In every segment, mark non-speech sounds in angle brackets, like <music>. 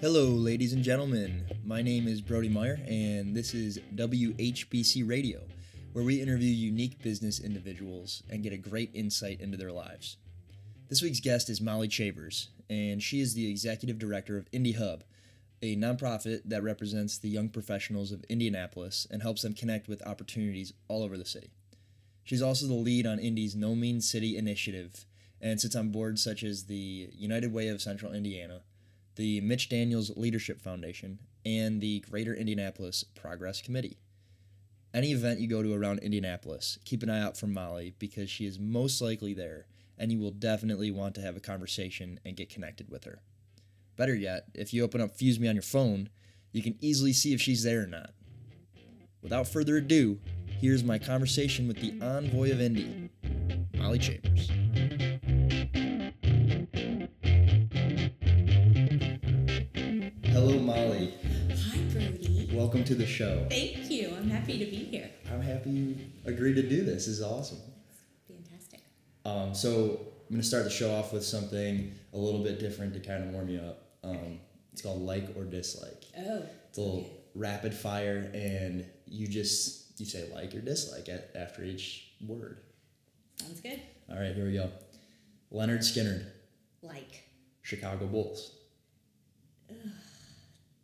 Hello, ladies and gentlemen. My name is Brody Meyer, and this is WHBC Radio, where we interview unique business individuals and get a great insight into their lives. This week's guest is Molly Chavers, and she is the executive director of IndyHub, a nonprofit that represents the young professionals of Indianapolis and helps them connect with opportunities all over the city. She's also the lead on Indy's No Mean City initiative and sits on boards such as the United Way of Central Indiana, the Mitch Daniels Leadership Foundation, and the Greater Indianapolis Progress Committee. Any event you go to around Indianapolis, keep an eye out for Molly because she is most likely there, and you will definitely want to have a conversation and get connected with her. Better yet, if you open up FuseMe on your phone, you can easily see if she's there or not. Without further ado, here's my conversation with the envoy of Indy, Molly Chavers. Welcome to the show. Thank you. I'm happy to be here. I'm happy you agreed to do this. This is awesome. Fantastic. Um, so I'm gonna start the show off with something a little bit different to kind of warm you up. Um, it's called like or dislike. Oh. It's a little okay. rapid fire, and you just you say like or dislike at, after each word. Sounds good. All right, here we go. Lynyrd Skynyrd, Like. Chicago Bulls.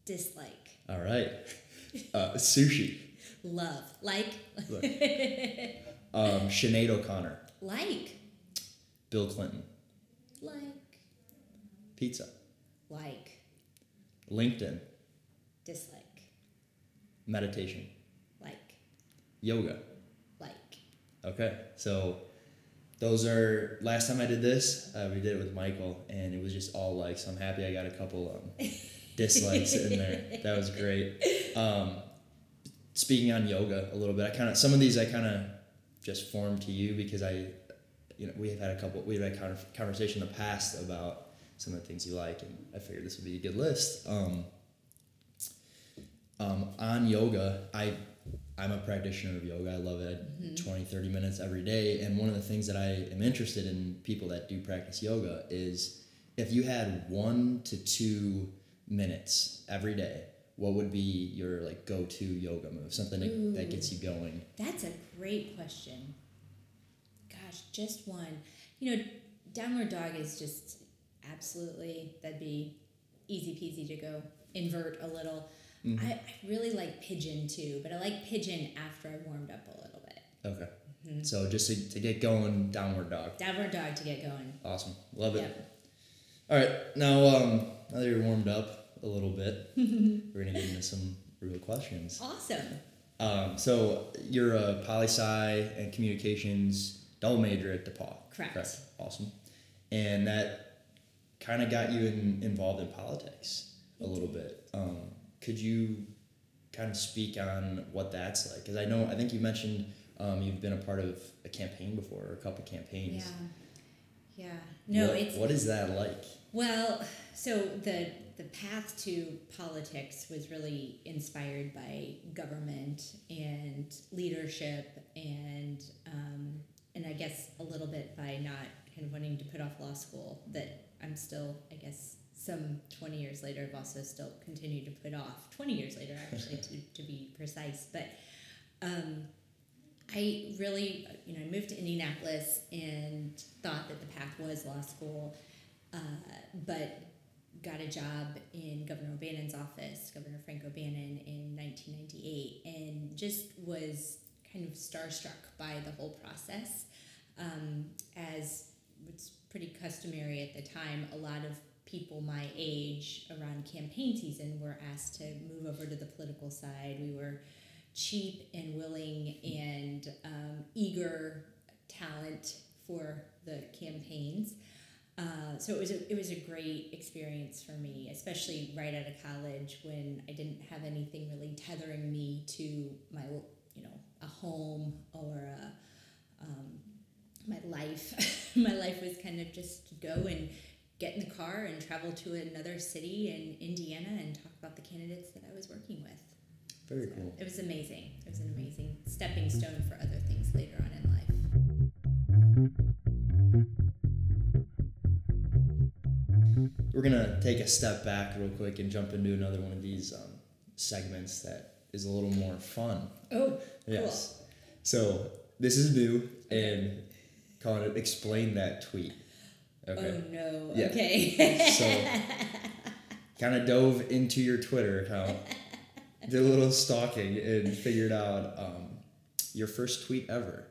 Dislike. All right. Uh, sushi. Love. Like. <laughs> Um, Sinead O'Connor. like. Bill Clinton. Like. Pizza. Like. LinkedIn. Dislike. Meditation. Like. Yoga. Like. Okay, so those are last time I did this, uh, we did it with Michael, and it was just all likes. So I'm happy I got a couple um, <laughs> dislikes in there. That was great. Um, speaking on yoga a little bit, I kind of some of these I kind of just formed to you because I, you know, we have had a couple. We've had a con- conversation in the past about some of the things you like, and I figured this would be a good list. Um, um, on yoga, I I'm a practitioner of yoga. I love it. I 20, 30 minutes every day. And one of the things that I am interested in people that do practice yoga is if you had one to two minutes every day, what would be your like go-to yoga move? Something that, that gets you going. That's a great question. Gosh, just one. You know, downward dog is just absolutely, that'd be easy peasy to go invert a little. Mm-hmm. I, I really like pigeon too, but I like pigeon after I warmed up a little bit. Okay. So just to, to get going, downward dog. Downward dog to get going. Awesome. Love it. Yep. All right. Now, um, now that you're warmed up a little bit, <laughs> we're gonna get into some real questions. Awesome. Um, so you're a poli sci and communications double major at DePaul. Correct. Awesome. And that kind of got you in, involved in politics a little bit. Um, could you kind of speak on what that's like? Because I know I think you mentioned um, you've been a part of a campaign before or a couple campaigns. Yeah. Yeah. No, What- it's what is that like? well, so the the path to politics was really inspired by government and leadership and um, and I guess a little bit by not kind of wanting to put off law school that I'm still I guess some 20 years later I've also still continued to put off 20 years later actually to, to be precise but um, I really, you know, moved to Indianapolis and thought that the path was law school, uh, but got a job in Governor O'Bannon's office, Governor Frank O'Bannon, in 1998, and just was kind of starstruck by the whole process. Um, as it's pretty customary at the time, a lot of people my age around campaign season were asked to move over to the political side. We were cheap and willing and um, eager talent for the campaigns. Uh, so it was a, it was a great experience for me, especially right out of college when I didn't have anything really tethering me to my you know a home or a, um, my life. <laughs> my life was kind of just go and get in the car and travel to another city in Indiana and talk about the candidates that I was working with. Very cool. It was amazing. It was an amazing stepping stone for other things later on in life. we're gonna take a step back real quick and jump into another one of these um, segments that is a little more fun. Oh, Yes. So this is new and calling it "Explain That Tweet." Okay. Oh no. Yeah. Okay. So <laughs> kind of dove into your Twitter account, did a little stalking, and figured out um, your first tweet ever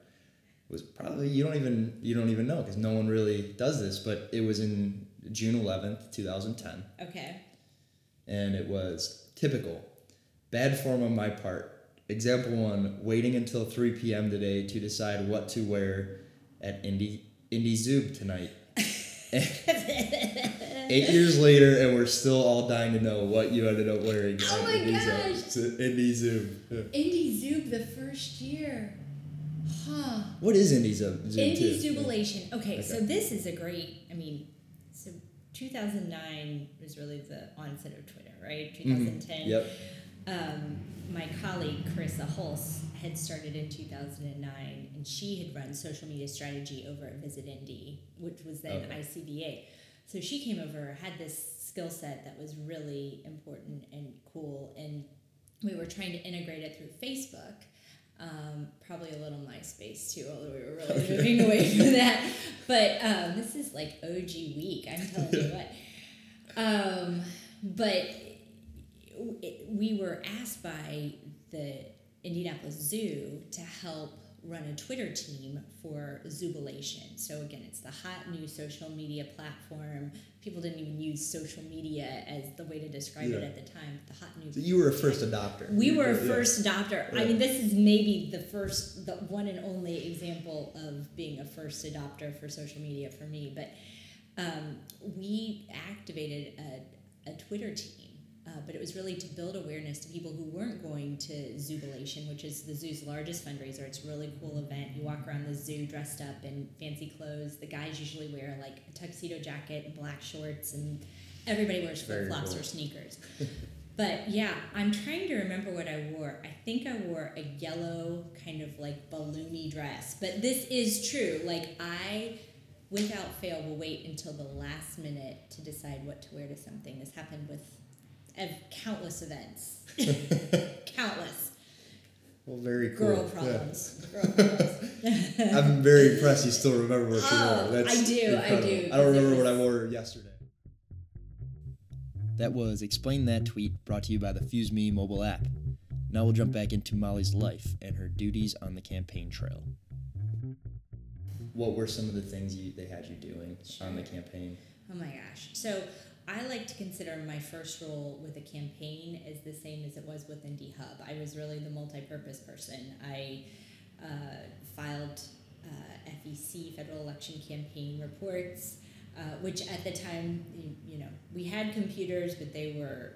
was probably you don't even you don't even know because no one really does this, but it was in June eleventh, two thousand ten, okay. and it was typical, bad form on my part. Example one: waiting until three p.m. today to decide what to wear at Indie Indie Zoob tonight. <laughs> Eight years later, and we're still all dying to know what you ended up wearing. Oh my Indie gosh. Zoom. Indie Zoom. Indie Zoob the first year. Huh. What is Indie Zoom? Zoom Indie? Zoobilation. Okay, so this is a great, I mean, so 2009 was really the onset of Twitter, right? Mhm. 2010. Yep. Um, my colleague Carissa Hulse had started in 2009, and she had run social media strategy over at Visit Indy, which was then Okay. ICVA. So she came over, had this skill set that was really important and cool, and we were trying to integrate it through Facebook. Um, probably a little MySpace too, although we were really <laughs> moving away from that. But um, this is like OG week, I'm telling you what. <laughs> Um, but we were asked by the Indianapolis Zoo to help run a Twitter team for Zoobilation. So again, it's the hot new social media platform. People didn't even use social media as the way to describe it at the time. The hot new So you were a first adopter. we were a Yeah. first adopter. I mean, this is maybe the first, the one and only example of being a first adopter for social media for me. But um, we activated a, a Twitter team, uh, but it was really to build awareness to people who weren't going to Zoobilation, which is the zoo's largest fundraiser. It's a really cool event. You walk around the zoo dressed up in fancy clothes. The guys usually wear like a tuxedo jacket and black shorts, and everybody wears flip flops cool. or sneakers. But yeah, I'm trying to remember what I wore. I think I wore a yellow kind of like balloony dress. But this is true. Like I without fail will wait until the last minute to decide what to wear to something. This happened with ev- countless events. <laughs> countless. Well, very cool. Girl Yeah. problems. Girl <laughs> problems. I'm very impressed you still remember what you Oh, wore. That's I do, I do, I don't it remember what I wore yesterday. That was Explain That Tweet brought to you by the FuseMe mobile app. Now we'll jump back into Molly's life and her duties on the campaign trail. What were some of the things you, they had you doing on the campaign? Oh my gosh. So I like to consider my first role with a campaign as the same as it was with IndyHub. I was really the multi-purpose person. I uh, filed uh, FEC, Federal Election Campaign reports, uh, which at the time, you, you know, we had computers, but they were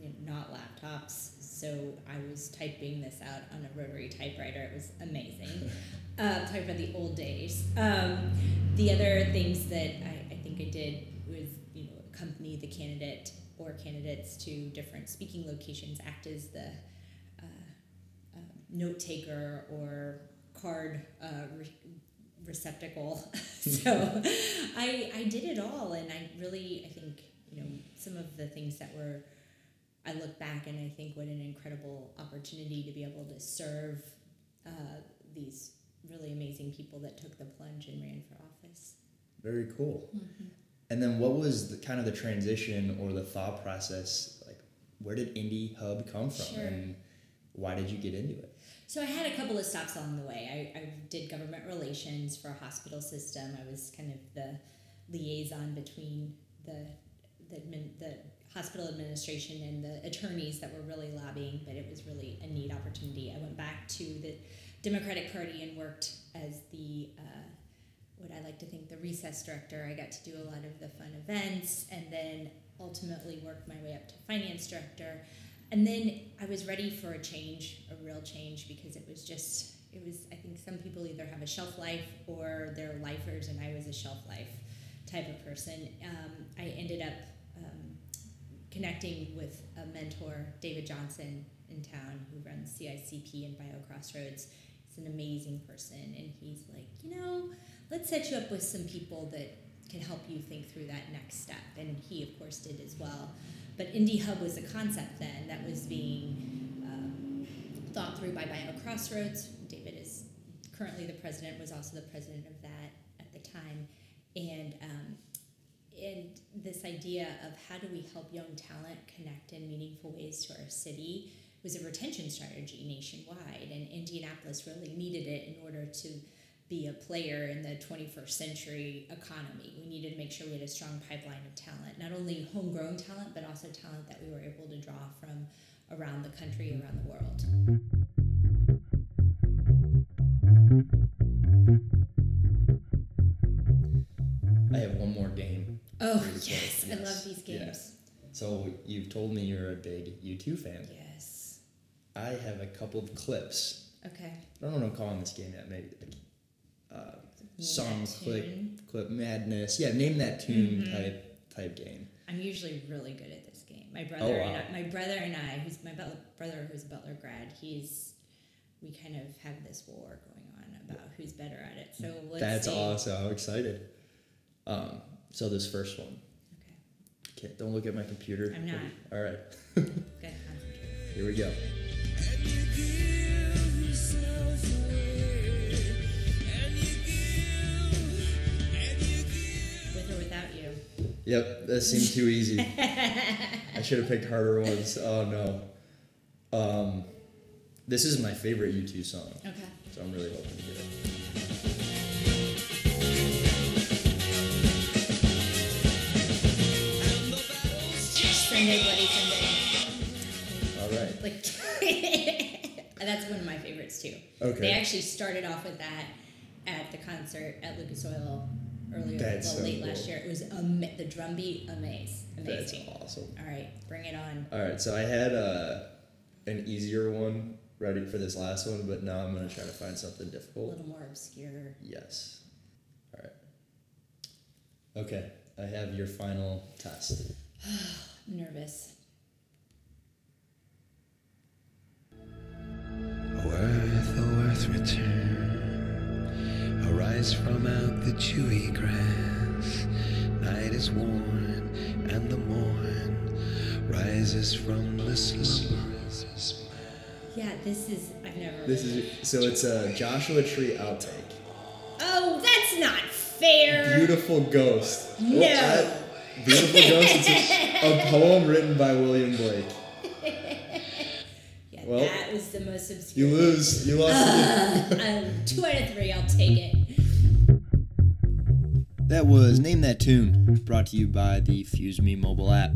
you know, not laptops. So I was typing this out on a rotary typewriter. It was amazing. <laughs> uh, talking about the old days. Um, the other things that I, I think I did was, you know, accompany the candidate or candidates to different speaking locations, act as the uh, uh, note taker or card uh, re- receptacle. <laughs> so I, I did it all, and I really, I think, you know, some of the things that were, I look back and I think what an incredible opportunity to be able to serve uh, these really amazing people that took the plunge and ran for office. Very cool. And then what was the kind of the transition or the thought process? Like, where did IndyHub come from, Sure. and why did you get into it? So I had a couple of stops along the way. I, I did government relations for a hospital system. I was kind of the liaison between the the, admin, the hospital administration and the attorneys that were really lobbying, but it was really a neat opportunity. I went back to the Democratic Party and worked as the uh, what I like to think the recess director. I got to do a lot of the fun events, and then ultimately worked my way up to finance director. And then I was ready for a change, a real change, because it was just, it was, I think some people either have a shelf life or they're lifers, and I was a shelf life type of person. Um, I ended up um, connecting with a mentor, David Johnson, in town, who runs CICP and BioCrossroads. He's an amazing person, and he's like, you know, let's set you up with some people that can help you think through that next step. And he, of course, did as well. But IndyHub was a concept then that was being um, thought through by Bio Crossroads. David is currently the president, was also the president of that at the time. And um, and this idea of how do we help young talent connect in meaningful ways to our city was a retention strategy nationwide, and Indianapolis really needed it in order to be a player in the 21st century economy. We needed to make sure we had a strong pipeline of talent, not only homegrown talent, but also talent that we were able to draw from around the country, around the world. I have one more game. Oh, for you to play. yes, I love these games. So you've told me you're a big U2 fan. Yes. I have a couple of clips. Okay. I don't know what I'm calling this game yet. Maybe uh, song clip clip madness. Yeah, name that tune Mhm. type type game. I'm usually really good at this game. My brother Oh, and. I, my brother and I, who's my butler, brother who's a Butler grad, he's we kind of have this war going on about who's better at it. So let's That's see. awesome. I'm excited. Um, so this first one. Okay, Okay, don't look at my computer. I'm not. All right, <laughs> good. Here we go. Yep, that seemed too easy. <laughs> I should have picked harder ones. Oh no. Um, this is my favorite U2 song, Okay. so I'm really hoping to get it. Sunday, Bloody Sunday. All right. Like <laughs> that's one of my favorites too. Okay. They actually started off with that at the concert at Lucas Oil earlier, That's well, so late last year. It was ama- the drum beat, amaze, That's awesome. All right, bring it on. All right, so I had uh, an easier one ready for this last one, but now I'm gonna try to find something difficult. A little more obscure. Yes. All right. Okay, I have your final test. I'm <sighs> nervous. Worth, worth return. Arise from out the dewy grass. Night is worn, and the morn rises from the slumberous Yeah, this is I've never. This is so it's a Joshua Tree outtake. oh, that's not fair. Beautiful Ghost. No. Well, I- Beautiful Ghost. It's a, a poem written by William Blake. Yeah, Well, that was the most obscure. You lose. You lost. <laughs> um, two out of three. I'll take it. That was Name That Tune, brought to you by the FuseMe mobile app.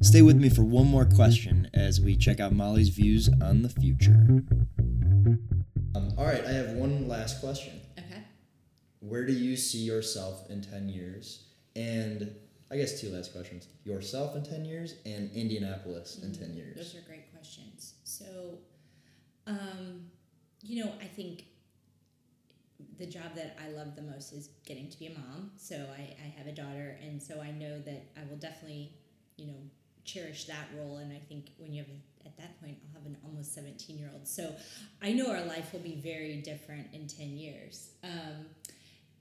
Stay with me for one more question as we check out Molly's views on the future. Um, all right, I have one last question. Okay. Where do you see yourself in 10 years? And I guess two last questions. Yourself in 10 years and Indianapolis in 10 years. Those are great questions. So, um, you know, I think the job that I love the most is getting to be a mom. So I, I have a daughter, and so I know that I will definitely, you know, cherish that role. And I think when you have, at that point, I'll have an almost 17 year old. So I know our life will be very different in 10 years. Um,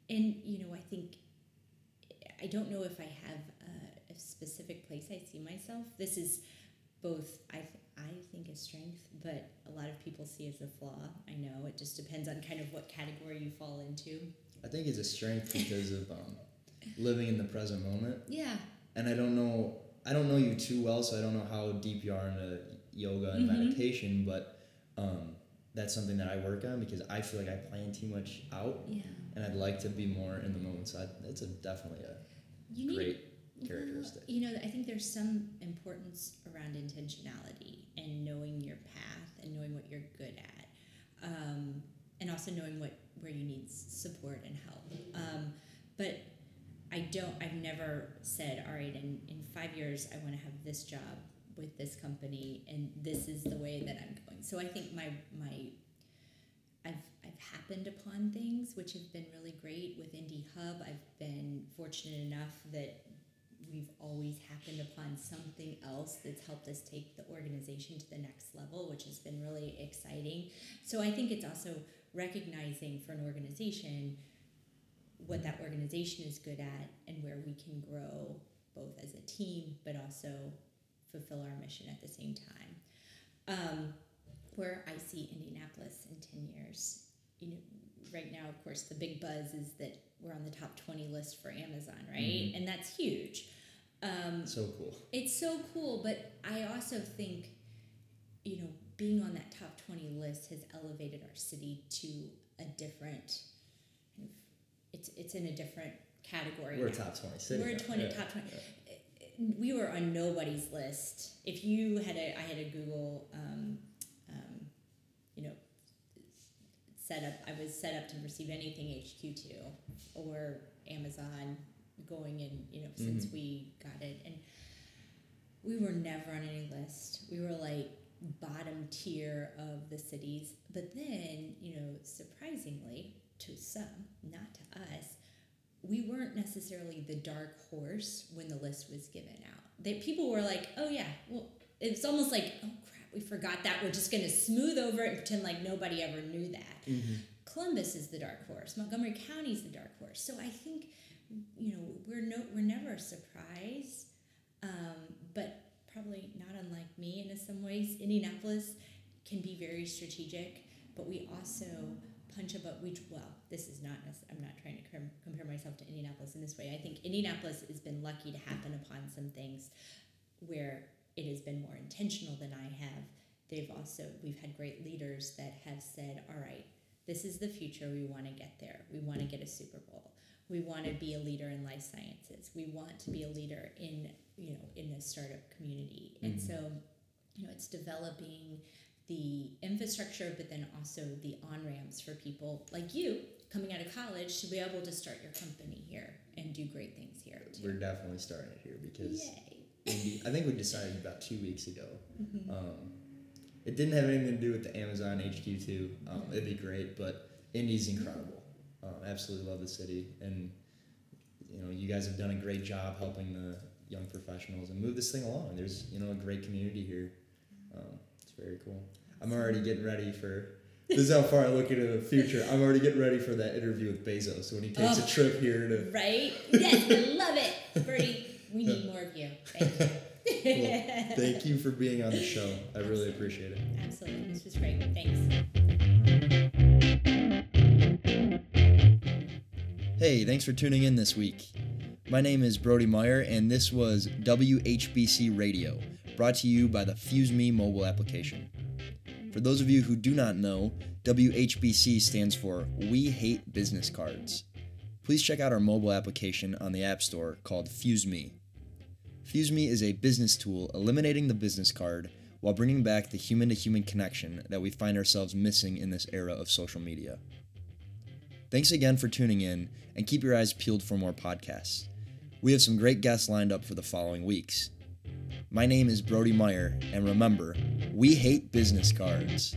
and, you know, I think, I don't know if I have a, a specific place I see myself. This is both I th- I think a strength, but a lot of people see as a flaw. I know it just depends on kind of what category you fall into. I think it's a strength because of um, living in the present moment. Yeah. And I don't know, I don't know you too well, so I don't know how deep you are into yoga and Mhm. meditation, but um, that's something that I work on because I feel like I plan too much out Yeah. and I'd like to be more in the moment. So I, it's a, definitely a You need great characteristic. you know, I think there's some importance around intentionality and knowing your path and knowing what you're good at, um, and also knowing what where you need support and help. Um, but I don't. I've never said, all right, in in five years, I want to have this job with this company, and this is the way that I'm going. So I think my my I've, I've happened upon things which have been really great with Indie Hub. I've been fortunate enough that we've always happened upon something else that's helped us take the organization to the next level, which has been really exciting. So I think it's also recognizing for an organization what that organization is good at and where we can grow both as a team but also fulfill our mission at the same time. Um, where I see Indianapolis in 10 years, you know, right now, of course, the big buzz is that we're on the top 20 list for Amazon, right? Mhm. And that's huge. Um, So cool. it's so cool, but I also think, you know, being on that top 20 list has elevated our city to a different, it's, it's in a different category. We're a now. top 20 city. We're a 20 Yeah. top 20. We were on nobody's list. If you had a, I had a Google, um, um, you know, set up, I was set up to receive anything HQ2 or Amazon going in, you know, since Mhm. we got it. And we were never on any list. We were like bottom tier of the cities. But then, you know, surprisingly, to some, not to us, we weren't necessarily the dark horse when the list was given out. That people were like, "Oh yeah, well," it's almost like, "Oh crap, we forgot that. We're just going to smooth over it and pretend like nobody ever knew that." Mhm. Columbus is the dark horse. Montgomery County is the dark horse. So I think, you know, we're no, we're never a surprise, um, but probably not unlike me in some ways. Indianapolis can be very strategic, but we also punch above. We well, this is not. I'm not trying to com- compare myself to Indianapolis in this way. I think Indianapolis has been lucky to happen upon some things where it has been more intentional than I have. They've also we've had great leaders that have said, "All right, this is the future. We want to get there. We want to get a Super Bowl. We want to be a leader in life sciences. We want to be a leader in you know in the startup community." And Mhm. so, you know, it's developing the infrastructure, but then also the on ramps for people like you coming out of college to be able to start your company here and do great things here too. We're definitely starting it here because I think we decided about two weeks ago. Mhm. Um, it didn't have anything to do with the Amazon HQ2. Um, it'd be great, but Indy's incredible. Um, absolutely love the city, and you know you guys have done a great job helping the young professionals and move this thing along. There's you know a great community here. Um, it's very cool. I'm already getting ready for. This is how far I look into the future. I'm already getting ready for that interview with Bezos when he takes Oh. a trip here to. Right? Yes, I love it. Brody, we need more of you. Thank you. Well, thank you for being on the show. I really appreciate it. Absolutely. This was great. Thanks. Hey, thanks for tuning in this week. My name is Brody Meyer, and this was WHBC Radio, brought to you by the FuseMe mobile application. For those of you who do not know, WHBC stands for We Hate Business Cards. Please check out our mobile application on the App Store called FuseMe. FuseMe is a business tool eliminating the business card while bringing back the human to human connection that we find ourselves missing in this era of social media. Thanks again for tuning in, and keep your eyes peeled for more podcasts. We have some great guests lined up for the following weeks. My name is Brody Meyer, and remember, we hate business cards.